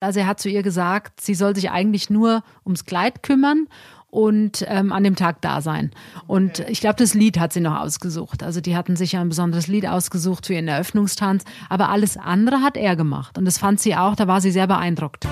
Also er hat zu ihr gesagt, sie soll sich eigentlich nur ums Kleid kümmern und ähm, an dem Tag da sein. Und okay. ich glaube, das Lied hat sie noch ausgesucht. Also die hatten sich ja ein besonderes Lied ausgesucht für ihren Eröffnungstanz. Aber alles andere hat er gemacht. Und das fand sie auch, da war sie sehr beeindruckt.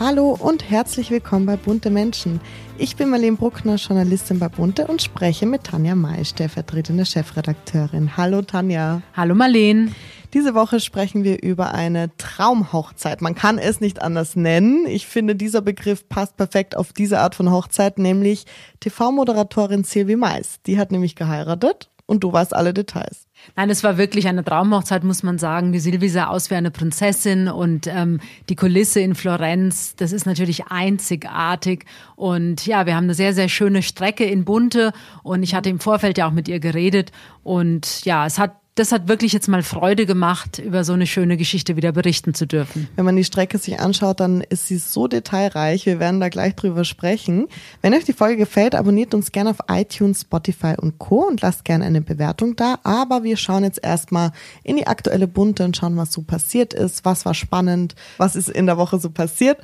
Hallo und herzlich willkommen bei Bunte Menschen. Ich bin Marlene Bruckner, Journalistin bei Bunte und spreche mit Tanja May, stellvertretende Chefredakteurin. Hallo Tanja. Hallo Marlene. Diese Woche sprechen wir über eine Traumhochzeit. Man kann es nicht anders nennen. Ich finde, dieser Begriff passt perfekt auf diese Art von Hochzeit, nämlich TV-Moderatorin Sylvie Mais. Die hat nämlich geheiratet und du weißt alle Details. Nein, es war wirklich eine Traumhochzeit, muss man sagen. Die Silvia sah aus wie eine Prinzessin und ähm, die Kulisse in Florenz, das ist natürlich einzigartig. Und ja, wir haben eine sehr, sehr schöne Strecke in Bunte und ich hatte im Vorfeld ja auch mit ihr geredet und ja, es hat das hat wirklich jetzt mal Freude gemacht, über so eine schöne Geschichte wieder berichten zu dürfen. Wenn man die Strecke sich anschaut, dann ist sie so detailreich. Wir werden da gleich drüber sprechen. Wenn euch die Folge gefällt, abonniert uns gerne auf iTunes, Spotify und Co. und lasst gerne eine Bewertung da. Aber wir schauen jetzt erstmal in die aktuelle Bunte und schauen, was so passiert ist, was war spannend, was ist in der Woche so passiert.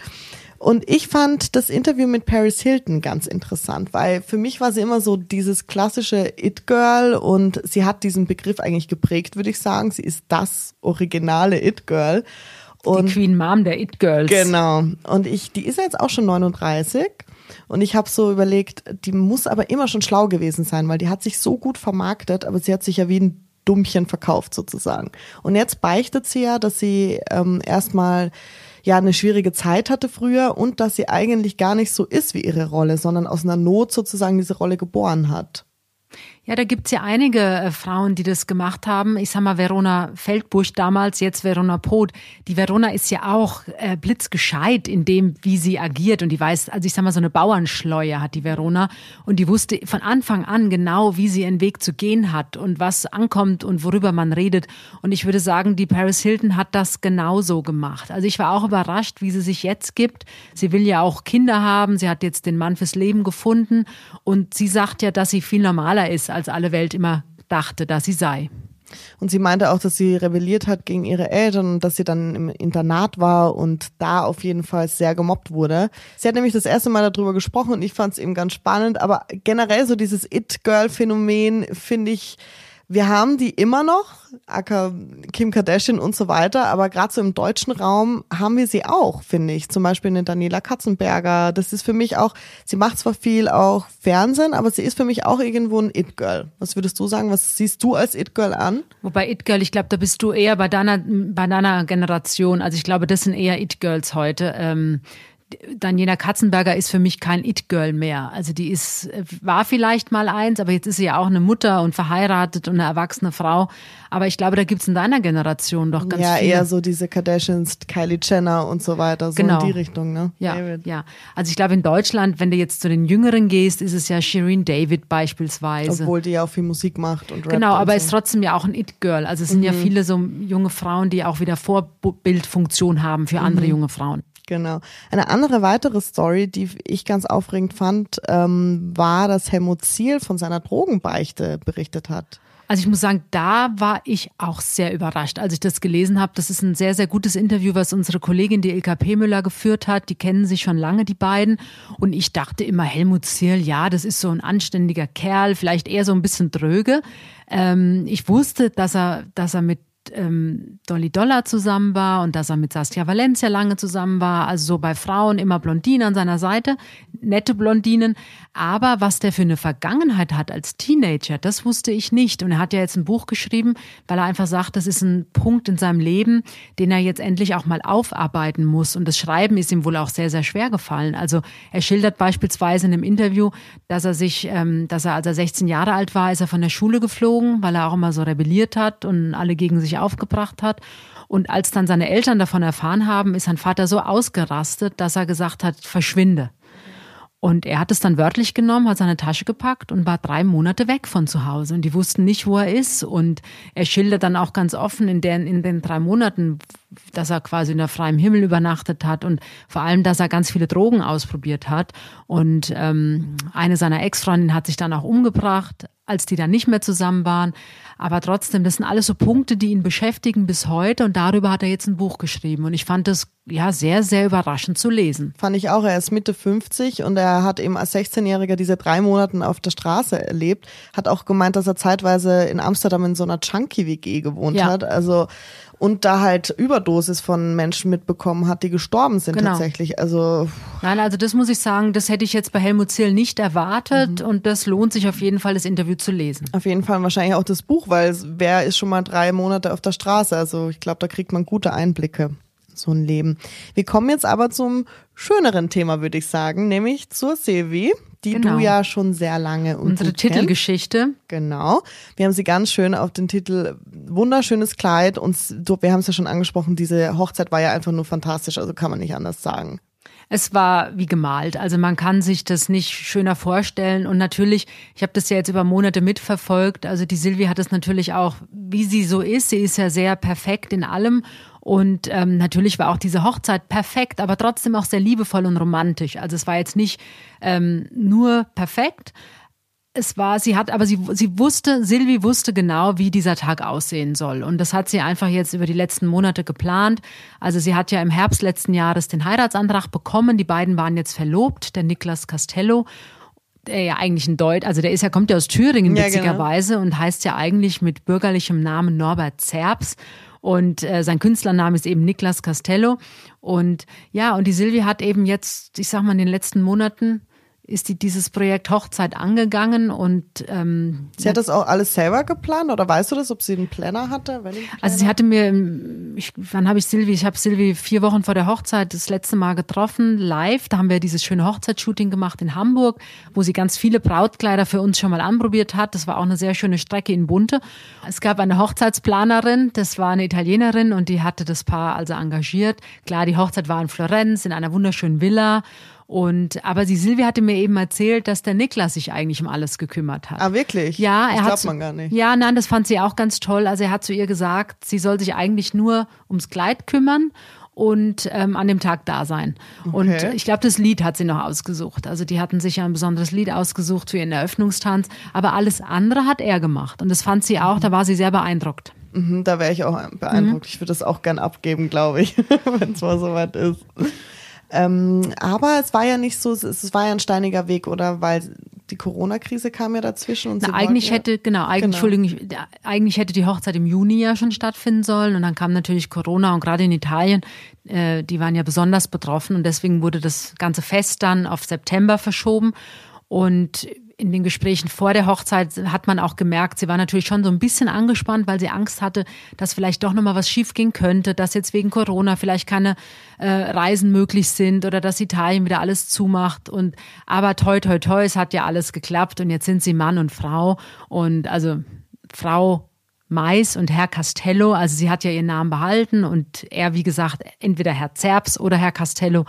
Und ich fand das Interview mit Paris Hilton ganz interessant, weil für mich war sie immer so dieses klassische It-Girl und sie hat diesen Begriff eigentlich geprägt, würde ich sagen. Sie ist das originale It-Girl. Die Queen Mom der It-Girls. Genau. Und ich, die ist jetzt auch schon 39. Und ich habe so überlegt, die muss aber immer schon schlau gewesen sein, weil die hat sich so gut vermarktet, aber sie hat sich ja wie ein Dummchen verkauft sozusagen. Und jetzt beichtet sie ja, dass sie ähm, erstmal ja eine schwierige Zeit hatte früher und dass sie eigentlich gar nicht so ist wie ihre Rolle, sondern aus einer Not sozusagen diese Rolle geboren hat. Ja, da gibt's ja einige äh, Frauen, die das gemacht haben. Ich sag mal, Verona Feldbusch damals, jetzt Verona Poth. Die Verona ist ja auch äh, blitzgescheit in dem, wie sie agiert. Und die weiß, also ich sag mal, so eine Bauernschleue hat die Verona. Und die wusste von Anfang an genau, wie sie ihren Weg zu gehen hat und was ankommt und worüber man redet. Und ich würde sagen, die Paris Hilton hat das genauso gemacht. Also ich war auch überrascht, wie sie sich jetzt gibt. Sie will ja auch Kinder haben. Sie hat jetzt den Mann fürs Leben gefunden. Und sie sagt ja, dass sie viel normaler ist als alle Welt immer dachte, dass sie sei. Und sie meinte auch, dass sie rebelliert hat gegen ihre Eltern und dass sie dann im Internat war und da auf jeden Fall sehr gemobbt wurde. Sie hat nämlich das erste Mal darüber gesprochen und ich fand es eben ganz spannend. Aber generell so dieses It-Girl-Phänomen finde ich wir haben die immer noch, Acker, Kim Kardashian und so weiter, aber gerade so im deutschen Raum haben wir sie auch, finde ich. Zum Beispiel eine Daniela Katzenberger. Das ist für mich auch, sie macht zwar viel auch Fernsehen, aber sie ist für mich auch irgendwo ein It-Girl. Was würdest du sagen? Was siehst du als It-Girl an? Wobei It-Girl, ich glaube, da bist du eher bei deiner, bei deiner Generation. Also ich glaube, das sind eher It-Girls heute. Ähm Daniela Katzenberger ist für mich kein It-Girl mehr. Also die ist, war vielleicht mal eins, aber jetzt ist sie ja auch eine Mutter und verheiratet und eine erwachsene Frau. Aber ich glaube, da gibt's in deiner Generation doch ganz ja, viele. Ja, eher so diese Kardashians, Kylie Jenner und so weiter, so genau. in die Richtung, ne? Ja, David. ja. Also ich glaube, in Deutschland, wenn du jetzt zu den Jüngeren gehst, ist es ja Shireen David beispielsweise. Obwohl die ja auch viel Musik macht und rappt Genau, aber so. ist trotzdem ja auch ein It-Girl. Also es sind mhm. ja viele so junge Frauen, die auch wieder Vorbildfunktion haben für andere mhm. junge Frauen. Genau. Eine andere weitere Story, die ich ganz aufregend fand, ähm, war, dass Helmut Ziel von seiner Drogenbeichte berichtet hat. Also ich muss sagen, da war ich auch sehr überrascht, als ich das gelesen habe. Das ist ein sehr, sehr gutes Interview, was unsere Kollegin, die Ilka Müller, geführt hat. Die kennen sich schon lange, die beiden. Und ich dachte immer, Helmut Ziel, ja, das ist so ein anständiger Kerl, vielleicht eher so ein bisschen dröge. Ähm, ich wusste, dass er, dass er mit ähm, Dolly Dollar zusammen war und dass er mit Saskia Valencia lange zusammen war. Also so bei Frauen immer Blondinen an seiner Seite, nette Blondinen. Aber was der für eine Vergangenheit hat als Teenager, das wusste ich nicht. Und er hat ja jetzt ein Buch geschrieben, weil er einfach sagt, das ist ein Punkt in seinem Leben, den er jetzt endlich auch mal aufarbeiten muss. Und das Schreiben ist ihm wohl auch sehr, sehr schwer gefallen. Also er schildert beispielsweise in einem Interview, dass er sich, ähm, dass er als er 16 Jahre alt war, ist er von der Schule geflogen, weil er auch immer so rebelliert hat und alle gegen sich aufgebracht hat. Und als dann seine Eltern davon erfahren haben, ist sein Vater so ausgerastet, dass er gesagt hat, verschwinde. Und er hat es dann wörtlich genommen, hat seine Tasche gepackt und war drei Monate weg von zu Hause. Und die wussten nicht, wo er ist. Und er schildert dann auch ganz offen in den, in den drei Monaten, dass er quasi in der freien Himmel übernachtet hat und vor allem, dass er ganz viele Drogen ausprobiert hat. Und ähm, eine seiner Ex-Freundinnen hat sich dann auch umgebracht, als die dann nicht mehr zusammen waren. Aber trotzdem, das sind alles so Punkte, die ihn beschäftigen bis heute und darüber hat er jetzt ein Buch geschrieben. Und ich fand das ja sehr, sehr überraschend zu lesen. Fand ich auch. Er ist Mitte 50 und er hat eben als 16-Jähriger diese drei Monate auf der Straße erlebt. Hat auch gemeint, dass er zeitweise in Amsterdam in so einer Chunky-WG gewohnt ja. hat. Also und da halt Überdosis von Menschen mitbekommen hat, die gestorben sind genau. tatsächlich. Also Nein, also das muss ich sagen, das hätte ich jetzt bei Helmut Ziel nicht erwartet mhm. und das lohnt sich auf jeden Fall, das Interview zu lesen. Auf jeden Fall wahrscheinlich auch das Buch, weil wer ist schon mal drei Monate auf der Straße? Also ich glaube, da kriegt man gute Einblicke so ein Leben. Wir kommen jetzt aber zum schöneren Thema, würde ich sagen, nämlich zur Silvi, die genau. du ja schon sehr lange und unsere Titelgeschichte. Kennst. Genau. Wir haben sie ganz schön auf den Titel wunderschönes Kleid und wir haben es ja schon angesprochen, diese Hochzeit war ja einfach nur fantastisch, also kann man nicht anders sagen. Es war wie gemalt. Also man kann sich das nicht schöner vorstellen. Und natürlich, ich habe das ja jetzt über Monate mitverfolgt. Also die Silvi hat es natürlich auch, wie sie so ist. Sie ist ja sehr perfekt in allem. Und ähm, natürlich war auch diese Hochzeit perfekt, aber trotzdem auch sehr liebevoll und romantisch. Also es war jetzt nicht ähm, nur perfekt. Es war, sie hat, aber sie, sie wusste, Silvi wusste genau, wie dieser Tag aussehen soll. Und das hat sie einfach jetzt über die letzten Monate geplant. Also sie hat ja im Herbst letzten Jahres den Heiratsantrag bekommen. Die beiden waren jetzt verlobt, der Niklas Castello der ja eigentlich ein Deut, also der ist ja, kommt ja aus Thüringen ja, genau. witzigerweise genau. und heißt ja eigentlich mit bürgerlichem Namen Norbert Zerbs. Und äh, sein Künstlername ist eben Niklas Castello. Und ja, und die Silvia hat eben jetzt, ich sag mal, in den letzten Monaten ist die dieses Projekt Hochzeit angegangen und ähm, sie hat das auch alles selber geplant oder weißt du das, ob sie einen Planner hatte? Einen Planner? Also sie hatte mir, ich, wann habe ich Silvi? Ich habe Silvi vier Wochen vor der Hochzeit das letzte Mal getroffen, live. Da haben wir dieses schöne Hochzeitsshooting gemacht in Hamburg, wo sie ganz viele Brautkleider für uns schon mal anprobiert hat. Das war auch eine sehr schöne Strecke in Bunte. Es gab eine Hochzeitsplanerin, das war eine Italienerin und die hatte das Paar also engagiert. Klar, die Hochzeit war in Florenz in einer wunderschönen Villa und aber die Silvia hatte mir eben erzählt, dass der Niklas sich eigentlich um alles gekümmert hat. Ah, wirklich? Ja, er das hat. man gar nicht. Ja, nein, das fand sie auch ganz toll. Also er hat zu ihr gesagt, sie soll sich eigentlich nur ums Kleid kümmern und ähm, an dem Tag da sein. Okay. Und ich glaube, das Lied hat sie noch ausgesucht. Also die hatten sich ja ein besonderes Lied ausgesucht für ihren Eröffnungstanz, aber alles andere hat er gemacht. Und das fand sie auch, da war sie sehr beeindruckt. Mhm, da wäre ich auch beeindruckt. Mhm. Ich würde das auch gern abgeben, glaube ich, wenn es mal soweit ist. Ähm, aber es war ja nicht so, es war ja ein steiniger Weg, oder? Weil die Corona-Krise kam ja dazwischen und Na, eigentlich ja, hätte, genau, eigentlich, genau. Entschuldigung, eigentlich hätte die Hochzeit im Juni ja schon stattfinden sollen und dann kam natürlich Corona und gerade in Italien, äh, die waren ja besonders betroffen und deswegen wurde das ganze Fest dann auf September verschoben und in den Gesprächen vor der Hochzeit hat man auch gemerkt, sie war natürlich schon so ein bisschen angespannt, weil sie Angst hatte, dass vielleicht doch nochmal was schiefgehen könnte, dass jetzt wegen Corona vielleicht keine äh, Reisen möglich sind oder dass Italien wieder alles zumacht. Und aber toi toi toi, es hat ja alles geklappt und jetzt sind sie Mann und Frau und also Frau Mais und Herr Castello, also sie hat ja ihren Namen behalten und er, wie gesagt, entweder Herr Zerbs oder Herr Castello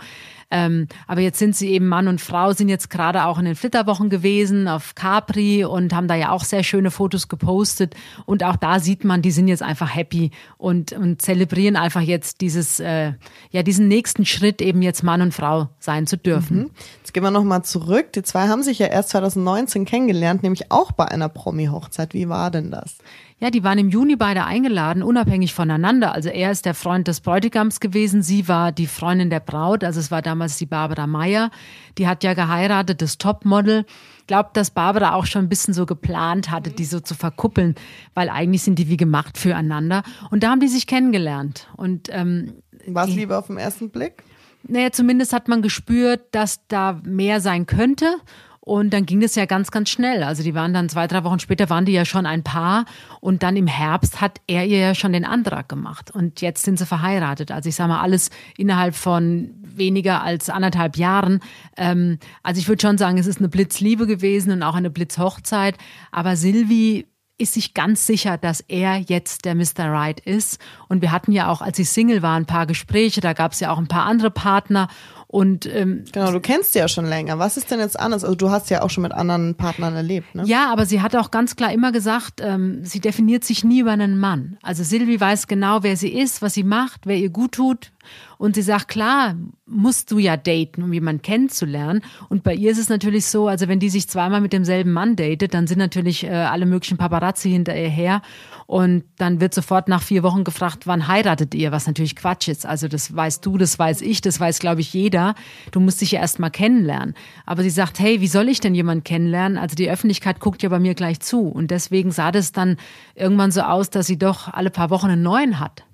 ähm, aber jetzt sind sie eben Mann und Frau, sind jetzt gerade auch in den Flitterwochen gewesen auf Capri und haben da ja auch sehr schöne Fotos gepostet. Und auch da sieht man, die sind jetzt einfach happy und, und zelebrieren einfach jetzt dieses, äh, ja, diesen nächsten Schritt, eben jetzt Mann und Frau sein zu dürfen. Mhm. Jetzt gehen wir nochmal zurück. Die zwei haben sich ja erst 2019 kennengelernt, nämlich auch bei einer Promi-Hochzeit. Wie war denn das? Ja, die waren im Juni beide eingeladen, unabhängig voneinander. Also er ist der Freund des Bräutigams gewesen, sie war die Freundin der Braut. Also es war damals die Barbara Meyer. Die hat ja geheiratet, das Topmodel. Ich glaube, dass Barbara auch schon ein bisschen so geplant hatte, die so zu verkuppeln, weil eigentlich sind die wie gemacht füreinander. Und da haben die sich kennengelernt. Und ähm, war es lieber auf den ersten Blick? Naja, zumindest hat man gespürt, dass da mehr sein könnte. Und dann ging es ja ganz, ganz schnell. Also die waren dann zwei, drei Wochen später waren die ja schon ein Paar. Und dann im Herbst hat er ihr ja schon den Antrag gemacht. Und jetzt sind sie verheiratet. Also ich sage mal, alles innerhalb von weniger als anderthalb Jahren. Ähm, also ich würde schon sagen, es ist eine Blitzliebe gewesen und auch eine Blitzhochzeit. Aber Silvi ist sich ganz sicher, dass er jetzt der Mr. Right ist. Und wir hatten ja auch, als sie Single waren, ein paar Gespräche, da gab es ja auch ein paar andere Partner. Und ähm, genau, du kennst sie ja schon länger. Was ist denn jetzt anders? Also du hast ja auch schon mit anderen Partnern erlebt, ne? Ja, aber sie hat auch ganz klar immer gesagt, ähm, sie definiert sich nie über einen Mann. Also Silvi weiß genau, wer sie ist, was sie macht, wer ihr gut tut. Und sie sagt, klar, musst du ja daten, um jemanden kennenzulernen. Und bei ihr ist es natürlich so, also wenn die sich zweimal mit demselben Mann datet, dann sind natürlich äh, alle möglichen Paparazzi hinter ihr her. Und dann wird sofort nach vier Wochen gefragt, wann heiratet ihr? Was natürlich Quatsch ist. Also das weißt du, das weiß ich, das weiß, glaube ich, jeder. Du musst dich ja erst mal kennenlernen. Aber sie sagt, hey, wie soll ich denn jemanden kennenlernen? Also die Öffentlichkeit guckt ja bei mir gleich zu. Und deswegen sah das dann irgendwann so aus, dass sie doch alle paar Wochen einen neuen hat.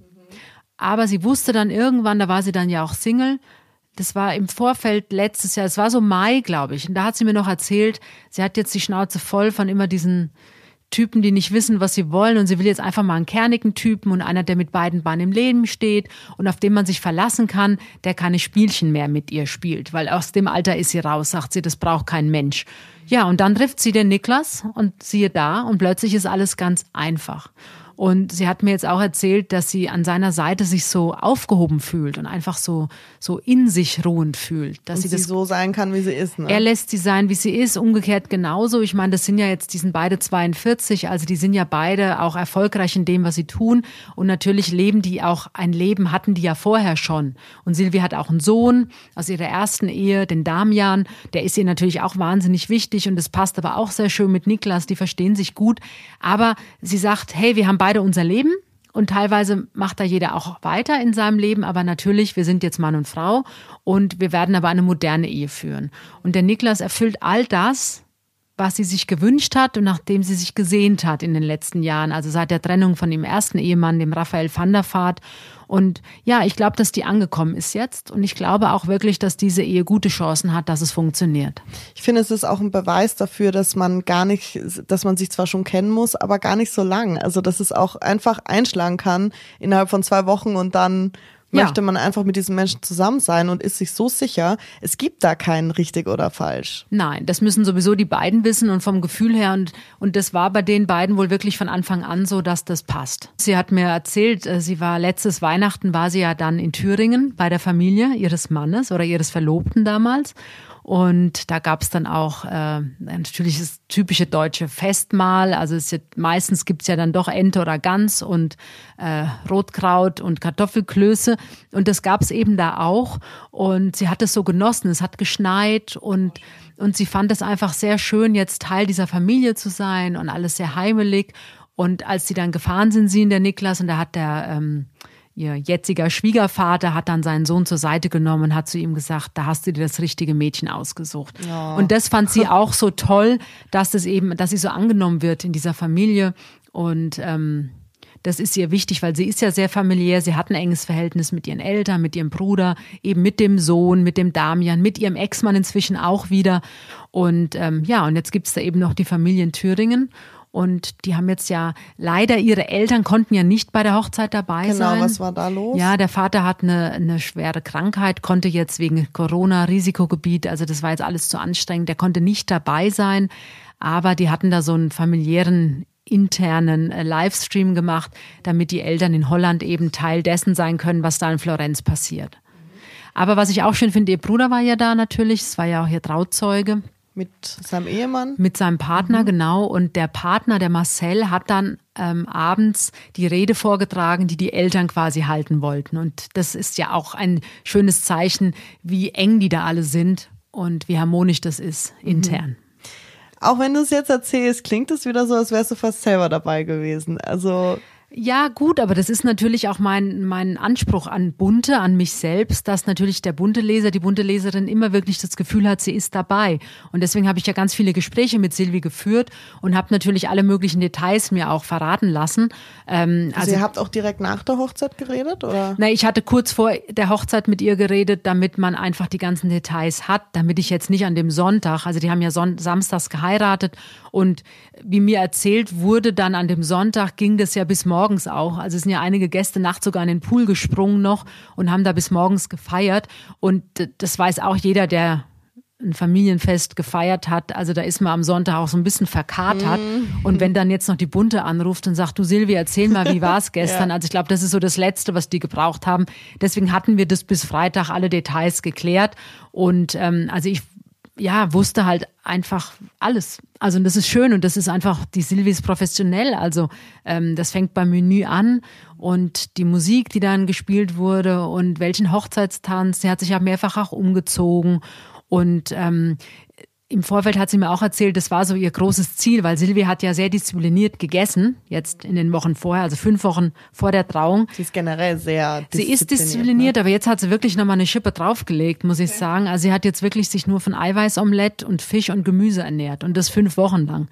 Aber sie wusste dann irgendwann, da war sie dann ja auch Single, das war im Vorfeld letztes Jahr, es war so Mai, glaube ich. Und da hat sie mir noch erzählt, sie hat jetzt die Schnauze voll von immer diesen Typen, die nicht wissen, was sie wollen und sie will jetzt einfach mal einen kernigen Typen und einer, der mit beiden Beinen im Leben steht und auf den man sich verlassen kann, der keine Spielchen mehr mit ihr spielt, weil aus dem Alter ist sie raus, sagt sie, das braucht kein Mensch. Ja, und dann trifft sie den Niklas und siehe da und plötzlich ist alles ganz einfach. Und sie hat mir jetzt auch erzählt, dass sie an seiner Seite sich so aufgehoben fühlt und einfach so, so in sich ruhend fühlt. Dass und sie, sie das, so sein kann, wie sie ist. Ne? Er lässt sie sein, wie sie ist, umgekehrt genauso. Ich meine, das sind ja jetzt, die sind beide 42, also die sind ja beide auch erfolgreich in dem, was sie tun. Und natürlich leben die auch ein Leben, hatten die ja vorher schon. Und Silvia hat auch einen Sohn aus ihrer ersten Ehe, den Damian. Der ist ihr natürlich auch wahnsinnig wichtig und das passt aber auch sehr schön mit Niklas. Die verstehen sich gut. Aber sie sagt, hey, wir haben beide beide unser Leben und teilweise macht da jeder auch weiter in seinem Leben, aber natürlich, wir sind jetzt Mann und Frau und wir werden aber eine moderne Ehe führen. Und der Niklas erfüllt all das, was sie sich gewünscht hat und nachdem sie sich gesehnt hat in den letzten Jahren, also seit der Trennung von dem ersten Ehemann, dem Raphael van der Vaart. Und ja, ich glaube, dass die angekommen ist jetzt und ich glaube auch wirklich, dass diese Ehe gute Chancen hat, dass es funktioniert. Ich finde, es ist auch ein Beweis dafür, dass man gar nicht, dass man sich zwar schon kennen muss, aber gar nicht so lang. Also, dass es auch einfach einschlagen kann innerhalb von zwei Wochen und dann möchte man einfach mit diesem Menschen zusammen sein und ist sich so sicher, es gibt da keinen richtig oder falsch. Nein, das müssen sowieso die beiden wissen und vom Gefühl her und, und das war bei den beiden wohl wirklich von Anfang an so, dass das passt. Sie hat mir erzählt, äh, sie war letztes Weihnachten war sie ja dann in Thüringen bei der Familie ihres Mannes oder ihres Verlobten damals und da gab es dann auch äh, natürlich das typische deutsche Festmahl. Also es ist, meistens gibt's ja dann doch Ente oder Gans und äh, Rotkraut und Kartoffelklöße. Und das gab's eben da auch. Und sie hat es so genossen. Es hat geschneit und, und sie fand es einfach sehr schön, jetzt Teil dieser Familie zu sein und alles sehr heimelig. Und als sie dann gefahren sind, sie und der Niklas, und da hat der ähm, ihr jetziger Schwiegervater hat dann seinen Sohn zur Seite genommen und hat zu ihm gesagt, da hast du dir das richtige Mädchen ausgesucht. Ja. Und das fand sie auch so toll, dass das eben, dass sie so angenommen wird in dieser Familie und ähm, das ist ihr wichtig, weil sie ist ja sehr familiär. Sie hat ein enges Verhältnis mit ihren Eltern, mit ihrem Bruder, eben mit dem Sohn, mit dem Damian, mit ihrem Ex-Mann inzwischen auch wieder. Und ähm, ja, und jetzt gibt's da eben noch die Familie in Thüringen. Und die haben jetzt ja leider ihre Eltern konnten ja nicht bei der Hochzeit dabei genau, sein. Genau, was war da los? Ja, der Vater hat eine, eine schwere Krankheit, konnte jetzt wegen Corona Risikogebiet, also das war jetzt alles zu anstrengend, der konnte nicht dabei sein. Aber die hatten da so einen familiären internen äh, Livestream gemacht, damit die Eltern in Holland eben Teil dessen sein können, was da in Florenz passiert. Aber was ich auch schön finde, ihr Bruder war ja da natürlich, es war ja auch ihr Trauzeuge. Mit seinem Ehemann? Mit seinem Partner, mhm. genau. Und der Partner, der Marcel, hat dann ähm, abends die Rede vorgetragen, die die Eltern quasi halten wollten. Und das ist ja auch ein schönes Zeichen, wie eng die da alle sind und wie harmonisch das ist mhm. intern. Mhm. Auch wenn du es jetzt erzählst, klingt es wieder so, als wärst du fast selber dabei gewesen. Also ja, gut, aber das ist natürlich auch mein, mein Anspruch an Bunte, an mich selbst, dass natürlich der bunte Leser, die bunte Leserin immer wirklich das Gefühl hat, sie ist dabei. Und deswegen habe ich ja ganz viele Gespräche mit Silvi geführt und habe natürlich alle möglichen Details mir auch verraten lassen. Ähm, also, also ihr habt auch direkt nach der Hochzeit geredet, oder? Na, ich hatte kurz vor der Hochzeit mit ihr geredet, damit man einfach die ganzen Details hat, damit ich jetzt nicht an dem Sonntag, also die haben ja Son samstags geheiratet und wie mir erzählt wurde, dann an dem Sonntag ging das ja bis morgen morgens auch. Also es sind ja einige Gäste nachts sogar in den Pool gesprungen noch und haben da bis morgens gefeiert. Und das weiß auch jeder, der ein Familienfest gefeiert hat. Also da ist man am Sonntag auch so ein bisschen verkatert. Mm. Und wenn dann jetzt noch die Bunte anruft und sagt, du Silvia, erzähl mal, wie war es gestern? ja. Also ich glaube, das ist so das Letzte, was die gebraucht haben. Deswegen hatten wir das bis Freitag alle Details geklärt. Und ähm, also ich ja, wusste halt einfach alles. Also das ist schön und das ist einfach, die Silvi ist professionell. Also ähm, das fängt beim Menü an und die Musik, die dann gespielt wurde und welchen Hochzeitstanz, sie hat sich ja mehrfach auch umgezogen und ähm, im Vorfeld hat sie mir auch erzählt, das war so ihr großes Ziel, weil Silvia hat ja sehr diszipliniert gegessen, jetzt in den Wochen vorher, also fünf Wochen vor der Trauung. Sie ist generell sehr diszipliniert. Sie ist diszipliniert, ne? aber jetzt hat sie wirklich nochmal eine Schippe draufgelegt, muss ich sagen. Also sie hat jetzt wirklich sich nur von Eiweißomelett und Fisch und Gemüse ernährt und das fünf Wochen lang.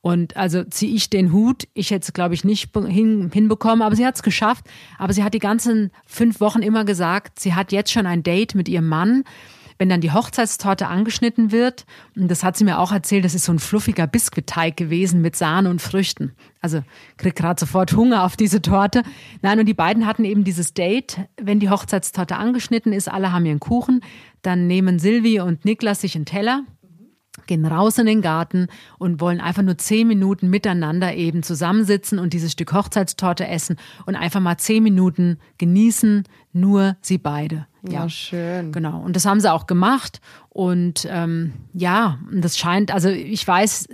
Und also ziehe ich den Hut. Ich hätte es, glaube ich, nicht hin, hinbekommen, aber sie hat es geschafft. Aber sie hat die ganzen fünf Wochen immer gesagt, sie hat jetzt schon ein Date mit ihrem Mann wenn dann die Hochzeitstorte angeschnitten wird, und das hat sie mir auch erzählt, das ist so ein fluffiger Biskuitteig gewesen mit Sahne und Früchten. Also krieg gerade sofort Hunger auf diese Torte. Nein, und die beiden hatten eben dieses Date, wenn die Hochzeitstorte angeschnitten ist, alle haben ihren Kuchen, dann nehmen Silvi und Niklas sich einen Teller gehen raus in den Garten und wollen einfach nur zehn Minuten miteinander eben zusammensitzen und dieses Stück Hochzeitstorte essen und einfach mal zehn Minuten genießen, nur sie beide. Ja, ja schön. Genau. Und das haben sie auch gemacht. Und ähm, ja, das scheint, also ich weiß,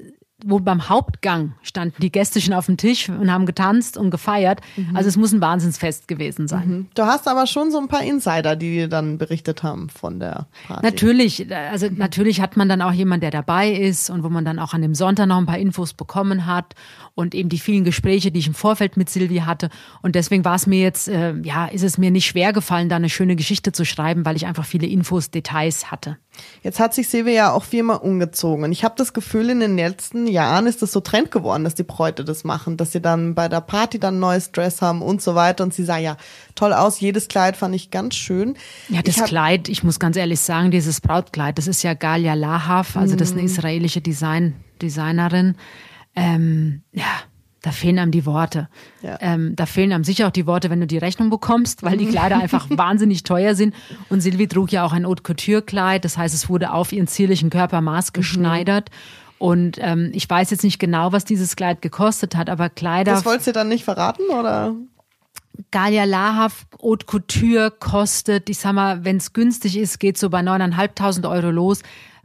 wo beim Hauptgang standen die Gäste schon auf dem Tisch und haben getanzt und gefeiert. Mhm. Also es muss ein Wahnsinnsfest gewesen sein. Mhm. Du hast aber schon so ein paar Insider, die dir dann berichtet haben von der Party. Natürlich, also mhm. natürlich hat man dann auch jemand, der dabei ist und wo man dann auch an dem Sonntag noch ein paar Infos bekommen hat und eben die vielen Gespräche, die ich im Vorfeld mit Silvi hatte. Und deswegen war es mir jetzt, äh, ja, ist es mir nicht schwer gefallen, da eine schöne Geschichte zu schreiben, weil ich einfach viele Infos, Details hatte. Jetzt hat sich Silvia ja auch viermal umgezogen. Und ich habe das Gefühl, in den letzten Jahren ist das so Trend geworden, dass die Bräute das machen, dass sie dann bei der Party dann ein neues Dress haben und so weiter. Und sie sah ja toll aus. Jedes Kleid fand ich ganz schön. Ja, das ich Kleid, ich muss ganz ehrlich sagen, dieses Brautkleid, das ist ja Galia Lahav, also das ist eine mhm. israelische Design, Designerin. Ähm, ja, da fehlen einem die Worte. Ja. Ähm, da fehlen einem sicher auch die Worte, wenn du die Rechnung bekommst, weil die Kleider einfach wahnsinnig teuer sind. Und Sylvie trug ja auch ein Haute Couture Kleid, das heißt, es wurde auf ihren zierlichen Körpermaß mhm. geschneidert. Mhm. Und ähm, ich weiß jetzt nicht genau, was dieses Kleid gekostet hat, aber Kleider. Das wolltest du dann nicht verraten, oder? Galia Lahav Haute Couture kostet, ich sag mal, wenn es günstig ist, geht so bei 9.500 Euro los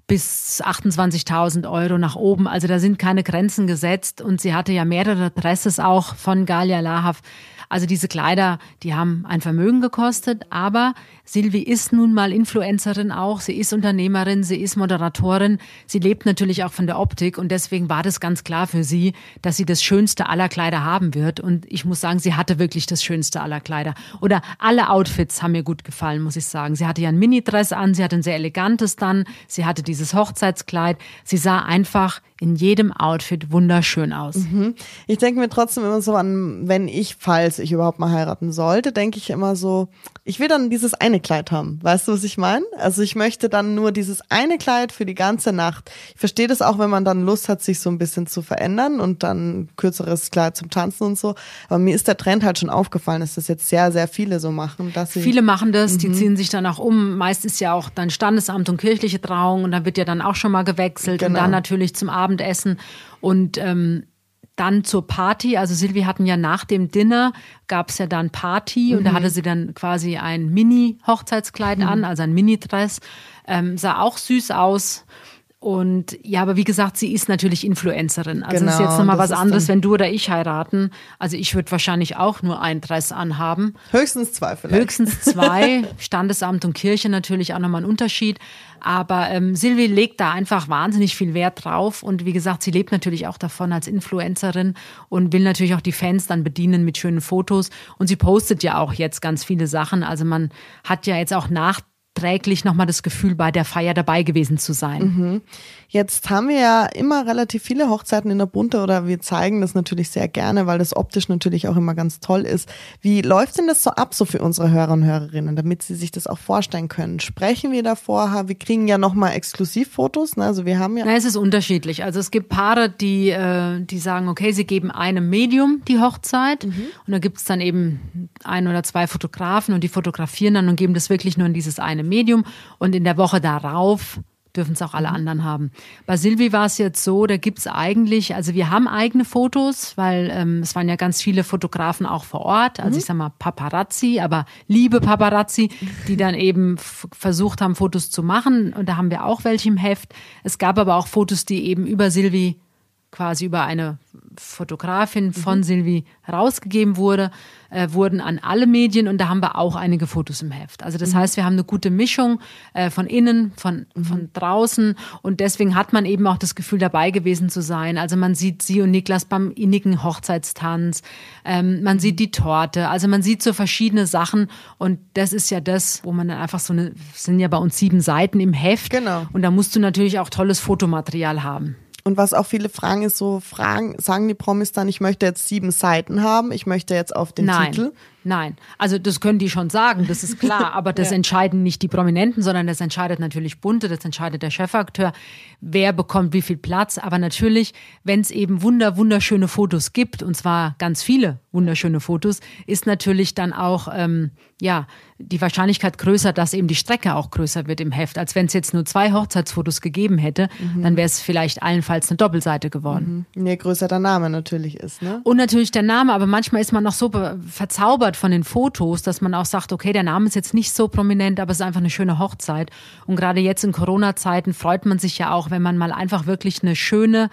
bis 28.000 Euro nach oben. Also da sind keine Grenzen gesetzt. Und sie hatte ja mehrere Dresses auch von Galia Lahav. Also diese Kleider, die haben ein Vermögen gekostet, aber Silvi ist nun mal Influencerin auch, sie ist Unternehmerin, sie ist Moderatorin, sie lebt natürlich auch von der Optik und deswegen war das ganz klar für sie, dass sie das schönste aller Kleider haben wird und ich muss sagen, sie hatte wirklich das schönste aller Kleider oder alle Outfits haben mir gut gefallen, muss ich sagen. Sie hatte ja ein Minidress an, sie hatte ein sehr elegantes dann, sie hatte dieses Hochzeitskleid, sie sah einfach in jedem Outfit wunderschön aus. Mhm. Ich denke mir trotzdem immer so an, wenn ich, falls ich überhaupt mal heiraten sollte, denke ich immer so, ich will dann dieses eine Kleid haben. Weißt du, was ich meine? Also ich möchte dann nur dieses eine Kleid für die ganze Nacht. Ich verstehe das auch, wenn man dann Lust hat, sich so ein bisschen zu verändern und dann kürzeres Kleid zum Tanzen und so. Aber mir ist der Trend halt schon aufgefallen, dass das jetzt sehr, sehr viele so machen. Dass sie viele machen das, mhm. die ziehen sich dann auch um. Meist ist ja auch dann Standesamt und kirchliche Trauung und dann wird ja dann auch schon mal gewechselt genau. und dann natürlich zum Abendessen. Und ähm, dann zur Party. Also Silvi hatten ja nach dem Dinner gab es ja dann Party mhm. und da mhm. hatte sie dann quasi ein Mini-Hochzeitskleid mhm. an, also ein Mini-Dress. Ähm, sah auch süß aus. Und ja, aber wie gesagt, sie ist natürlich Influencerin. Also genau, ist jetzt nochmal was anderes, wenn du oder ich heiraten. Also ich würde wahrscheinlich auch nur ein Dress anhaben. Höchstens zwei vielleicht. Höchstens zwei. Standesamt und Kirche natürlich auch nochmal ein Unterschied. Aber ähm, Silvi legt da einfach wahnsinnig viel Wert drauf. Und wie gesagt, sie lebt natürlich auch davon als Influencerin und will natürlich auch die Fans dann bedienen mit schönen Fotos. Und sie postet ja auch jetzt ganz viele Sachen. Also man hat ja jetzt auch nach nachträglich nochmal das Gefühl, bei der Feier dabei gewesen zu sein. Mhm. Jetzt haben wir ja immer relativ viele Hochzeiten in der Bunte oder wir zeigen das natürlich sehr gerne, weil das optisch natürlich auch immer ganz toll ist. Wie läuft denn das so ab, so für unsere Hörer und Hörerinnen, damit sie sich das auch vorstellen können? Sprechen wir davor? Wir kriegen ja nochmal Exklusivfotos, ne? also wir haben ja... Na, es ist unterschiedlich. Also es gibt Paare, die, äh, die sagen, okay, sie geben einem Medium die Hochzeit mhm. und da gibt es dann eben ein oder zwei Fotografen und die fotografieren dann und geben das wirklich nur in dieses eine Medium. Und in der Woche darauf dürfen es auch alle anderen haben. Bei Silvi war es jetzt so, da gibt's eigentlich, also wir haben eigene Fotos, weil ähm, es waren ja ganz viele Fotografen auch vor Ort, also ich sag mal Paparazzi, aber liebe Paparazzi, die dann eben versucht haben, Fotos zu machen. Und da haben wir auch welche im Heft. Es gab aber auch Fotos, die eben über Silvi quasi über eine Fotografin von mhm. Silvi rausgegeben wurde, äh, wurden an alle Medien und da haben wir auch einige Fotos im Heft. Also das mhm. heißt, wir haben eine gute Mischung äh, von innen, von, mhm. von draußen und deswegen hat man eben auch das Gefühl, dabei gewesen zu sein. Also man sieht sie und Niklas beim innigen Hochzeitstanz, ähm, man sieht die Torte, also man sieht so verschiedene Sachen und das ist ja das, wo man dann einfach so eine, sind ja bei uns sieben Seiten im Heft genau. und da musst du natürlich auch tolles Fotomaterial haben. Und was auch viele fragen, ist so, fragen, sagen die Promis dann, ich möchte jetzt sieben Seiten haben, ich möchte jetzt auf den Nein. Titel. Nein, also das können die schon sagen, das ist klar, aber das ja. entscheiden nicht die Prominenten, sondern das entscheidet natürlich Bunte, das entscheidet der Chefakteur, wer bekommt wie viel Platz. Aber natürlich, wenn es eben wunder, wunderschöne Fotos gibt, und zwar ganz viele wunderschöne Fotos, ist natürlich dann auch ähm, ja die Wahrscheinlichkeit größer, dass eben die Strecke auch größer wird im Heft, als wenn es jetzt nur zwei Hochzeitsfotos gegeben hätte, mhm. dann wäre es vielleicht allenfalls eine Doppelseite geworden. Mhm. Je größer der Name natürlich ist, ne? Und natürlich der Name, aber manchmal ist man noch so verzaubert von den Fotos, dass man auch sagt, okay, der Name ist jetzt nicht so prominent, aber es ist einfach eine schöne Hochzeit. Und gerade jetzt in Corona-Zeiten freut man sich ja auch, wenn man mal einfach wirklich eine schöne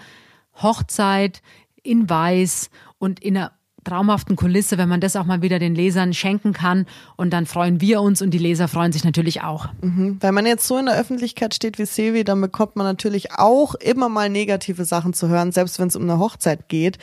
Hochzeit in Weiß und in einer traumhaften Kulisse, wenn man das auch mal wieder den Lesern schenken kann. Und dann freuen wir uns und die Leser freuen sich natürlich auch. Mhm. Wenn man jetzt so in der Öffentlichkeit steht wie Silvi, dann bekommt man natürlich auch immer mal negative Sachen zu hören, selbst wenn es um eine Hochzeit geht.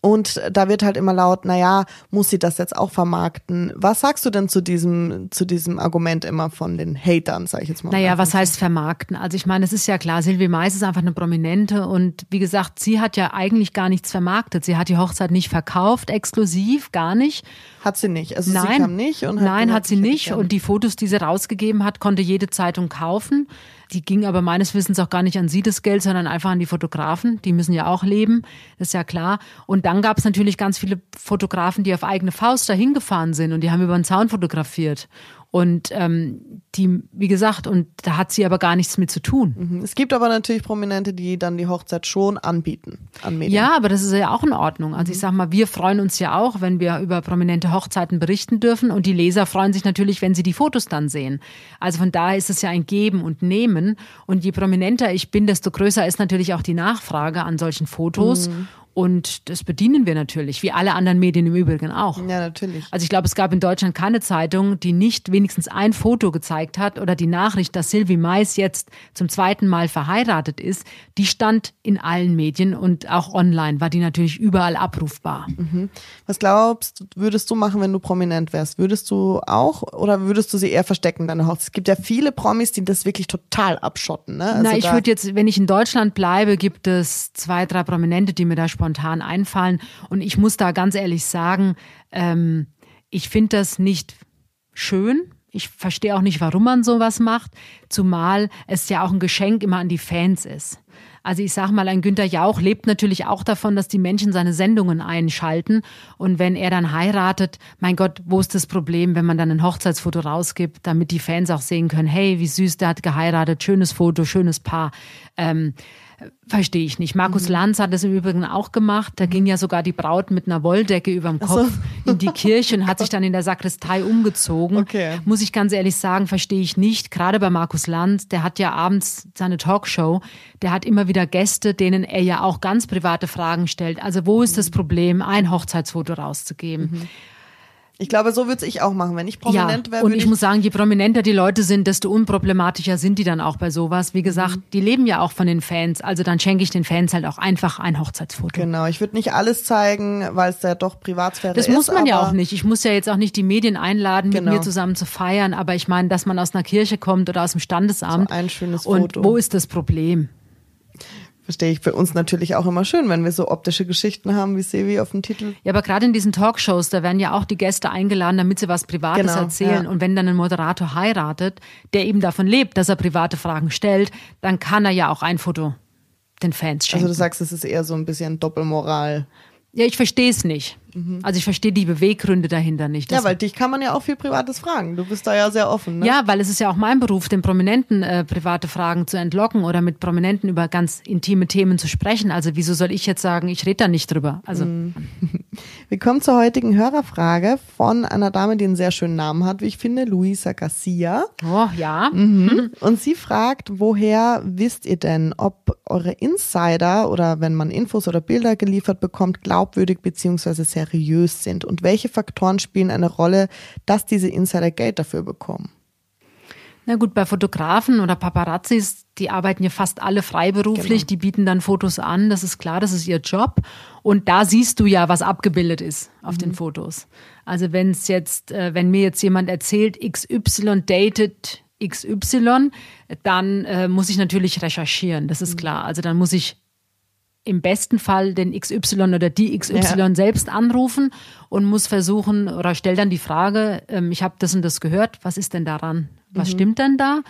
Und da wird halt immer laut, naja, muss sie das jetzt auch vermarkten? Was sagst du denn zu diesem, zu diesem Argument immer von den Hatern, sag ich jetzt mal? Naja, was heißt vermarkten? Also ich meine, es ist ja klar, Silvi Mais ist einfach eine Prominente und wie gesagt, sie hat ja eigentlich gar nichts vermarktet. Sie hat die Hochzeit nicht verkauft, exklusiv, gar nicht. Hat sie nicht. Also nein, sie kam nicht und hat Nein, hat sie nicht. Und die Fotos, die sie rausgegeben hat, konnte jede Zeitung kaufen. Die ging aber meines Wissens auch gar nicht an sie das Geld, sondern einfach an die Fotografen. Die müssen ja auch leben, ist ja klar. Und dann gab es natürlich ganz viele Fotografen, die auf eigene Faust dahin gefahren sind und die haben über den Zaun fotografiert. Und ähm, die, wie gesagt, und da hat sie aber gar nichts mit zu tun. Mhm. Es gibt aber natürlich Prominente, die dann die Hochzeit schon anbieten an Medien. Ja, aber das ist ja auch in Ordnung. Also ich mhm. sag mal, wir freuen uns ja auch, wenn wir über prominente Hochzeiten berichten dürfen und die Leser freuen sich natürlich, wenn sie die Fotos dann sehen. Also von daher ist es ja ein Geben und Nehmen. Und je prominenter ich bin, desto größer ist natürlich auch die Nachfrage an solchen Fotos. Mhm. Und das bedienen wir natürlich, wie alle anderen Medien im Übrigen auch. Ja, natürlich. Also ich glaube, es gab in Deutschland keine Zeitung, die nicht wenigstens ein Foto gezeigt hat oder die Nachricht, dass Sylvie Mais jetzt zum zweiten Mal verheiratet ist, die stand in allen Medien und auch online war die natürlich überall abrufbar. Mhm. Was glaubst du, würdest du machen, wenn du prominent wärst? Würdest du auch oder würdest du sie eher verstecken, deine Hochzeit? Es gibt ja viele Promis, die das wirklich total abschotten. Ne? Also Na, ich würde jetzt, wenn ich in Deutschland bleibe, gibt es zwei, drei Prominente, die mir da spontan spontan einfallen. Und ich muss da ganz ehrlich sagen, ähm, ich finde das nicht schön. Ich verstehe auch nicht, warum man sowas macht, zumal es ja auch ein Geschenk immer an die Fans ist. Also ich sage mal, ein Günter Jauch lebt natürlich auch davon, dass die Menschen seine Sendungen einschalten. Und wenn er dann heiratet, mein Gott, wo ist das Problem, wenn man dann ein Hochzeitsfoto rausgibt, damit die Fans auch sehen können, hey, wie süß, der hat geheiratet, schönes Foto, schönes Paar. Ähm, Verstehe ich nicht. Markus mhm. Lanz hat das im Übrigen auch gemacht. Da ging ja sogar die Braut mit einer Wolldecke überm Kopf so. in die Kirche und hat sich dann in der Sakristei umgezogen. Okay. Muss ich ganz ehrlich sagen, verstehe ich nicht. Gerade bei Markus Lanz, der hat ja abends seine Talkshow. Der hat immer wieder Gäste, denen er ja auch ganz private Fragen stellt. Also wo ist das Problem, ein Hochzeitsfoto rauszugeben? Mhm. Ich glaube, so würde ich auch machen, wenn ich prominent ja, wäre. Und ich, ich, muss sagen, je prominenter die Leute sind, desto unproblematischer sind die dann auch bei sowas. Wie gesagt, mhm. die leben ja auch von den Fans. Also dann schenke ich den Fans halt auch einfach ein Hochzeitsfoto. Genau, ich würde nicht alles zeigen, weil es ja doch Privatsphäre das ist. Das muss man ja auch nicht. Ich muss ja jetzt auch nicht die Medien einladen, genau. mit mir zusammen zu feiern. Aber ich meine, dass man aus einer Kirche kommt oder aus dem Standesamt. So ein schönes Foto. Und wo ist das Problem? Verstehe ich für uns natürlich auch immer schön, wenn wir so optische Geschichten haben wie Sevi auf dem Titel. Ja, aber gerade in diesen Talkshows, da werden ja auch die Gäste eingeladen, damit sie was Privates genau, erzählen. Ja. Und wenn dann ein Moderator heiratet, der eben davon lebt, dass er private Fragen stellt, dann kann er ja auch ein Foto den Fans schenken. Also du sagst, es ist eher so ein bisschen Doppelmoral. Ja, ich verstehe es nicht. Mhm. Also ich verstehe die Beweggründe dahinter nicht. Ja, weil dich kann man ja auch viel Privates fragen. Du bist da ja sehr offen. Ne? Ja, weil es ist ja auch mein Beruf, den Prominenten äh, private Fragen zu entlocken oder mit Prominenten über ganz intime Themen zu sprechen. Also wieso soll ich jetzt sagen, ich rede da nicht drüber? Also mhm. Wir kommen zur heutigen Hörerfrage von einer Dame, die einen sehr schönen Namen hat, wie ich finde, Luisa Garcia. Oh ja. Mhm. Und sie fragt, woher wisst ihr denn, ob eure Insider oder wenn man Infos oder Bilder geliefert bekommt, glaubwürdig bzw. seriös sind? Und welche Faktoren spielen eine Rolle, dass diese Insider Geld dafür bekommen? Na gut, bei Fotografen oder Paparazzis, die arbeiten ja fast alle freiberuflich, genau. die bieten dann Fotos an, das ist klar, das ist ihr Job. Und da siehst du ja, was abgebildet ist auf mhm. den Fotos. Also wenn es jetzt, äh, wenn mir jetzt jemand erzählt, XY dated XY, dann äh, muss ich natürlich recherchieren, das ist mhm. klar. Also dann muss ich im besten Fall den XY oder die XY ja. selbst anrufen und muss versuchen oder stell dann die Frage, ähm, ich habe das und das gehört, was ist denn daran? Was mhm. stimmt denn da?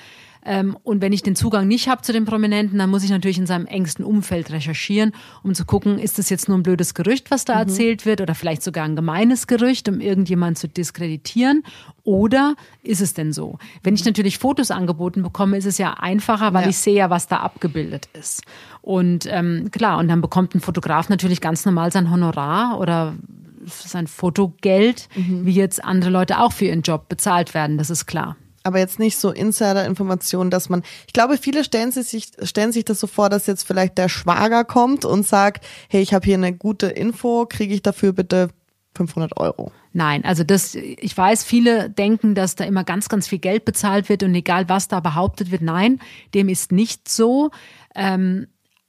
Ähm, und wenn ich den Zugang nicht habe zu den Prominenten, dann muss ich natürlich in seinem engsten Umfeld recherchieren, um zu gucken, ist das jetzt nur ein blödes Gerücht, was da mhm. erzählt wird, oder vielleicht sogar ein gemeines Gerücht, um irgendjemand zu diskreditieren, oder ist es denn so? Wenn ich natürlich Fotos angeboten bekomme, ist es ja einfacher, weil ja. ich sehe ja, was da abgebildet ist. Und ähm, klar, und dann bekommt ein Fotograf natürlich ganz normal sein Honorar oder sein Fotogeld, mhm. wie jetzt andere Leute auch für ihren Job bezahlt werden, das ist klar aber jetzt nicht so Insider-Informationen, dass man, ich glaube, viele stellen sich, stellen sich das so vor, dass jetzt vielleicht der Schwager kommt und sagt, hey, ich habe hier eine gute Info, kriege ich dafür bitte 500 Euro. Nein, also das, ich weiß, viele denken, dass da immer ganz, ganz viel Geld bezahlt wird und egal was da behauptet wird, nein, dem ist nicht so. Ähm,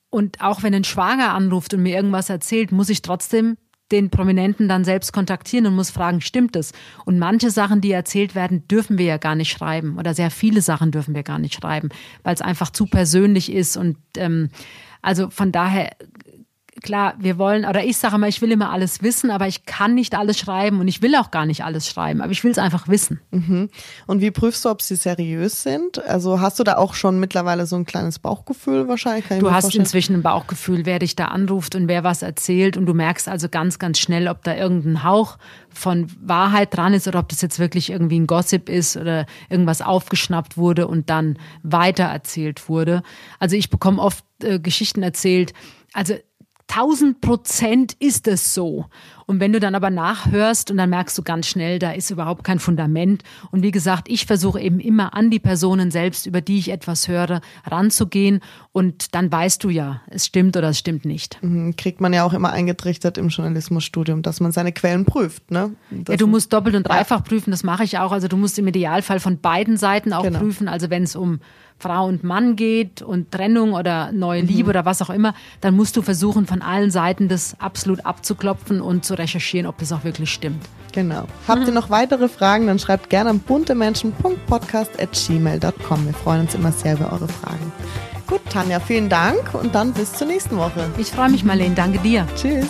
und auch wenn ein Schwager anruft und mir irgendwas erzählt, muss ich trotzdem den Prominenten dann selbst kontaktieren und muss fragen, stimmt es? Und manche Sachen, die erzählt werden, dürfen wir ja gar nicht schreiben oder sehr viele Sachen dürfen wir gar nicht schreiben, weil es einfach zu persönlich ist und ähm, also von daher klar, wir wollen, oder ich sage immer, ich will immer alles wissen, aber ich kann nicht alles schreiben und ich will auch gar nicht alles schreiben, aber ich will es einfach wissen. Mhm. Und wie prüfst du, ob sie seriös sind? Also hast du da auch schon mittlerweile so ein kleines Bauchgefühl wahrscheinlich? du hast vorstellen? inzwischen ein Bauchgefühl, wer dich da anruft und wer was erzählt und du merkst also ganz, ganz schnell, ob da irgendein Hauch von Wahrheit dran ist oder ob das jetzt wirklich irgendwie ein Gossip ist oder irgendwas aufgeschnappt wurde und dann weitererzählt wurde. Also ich bekomme oft äh, Geschichten erzählt, also 1000 Prozent ist es so. Und wenn du dann aber nachhörst und dann merkst du ganz schnell, da ist überhaupt kein Fundament. Und wie gesagt, ich versuche eben immer an die Personen selbst, über die ich etwas höre, ranzugehen. Und dann weißt du ja, es stimmt oder es stimmt nicht. Mhm, kriegt man ja auch immer eingetrichtert im Journalismusstudium, dass man seine Quellen prüft. Ne? ja, du musst doppelt und dreifach prüfen, das mache ich auch. Also du musst im Idealfall von beiden Seiten auch genau. prüfen. Also wenn es um Frau und Mann geht und Trennung oder neue Liebe mhm. oder was auch immer, dann musst du versuchen, von allen Seiten das absolut abzuklopfen und zu recherchieren, ob das auch wirklich stimmt. Genau. Habt ihr noch weitere Fragen, dann schreibt gerne an buntemenschen.podcast.gmail.com. Wir freuen uns immer sehr über eure Fragen. Gut, Tanja, vielen Dank und dann bis zur nächsten Woche. Ich freue mich, Marlene. Danke dir. Tschüss.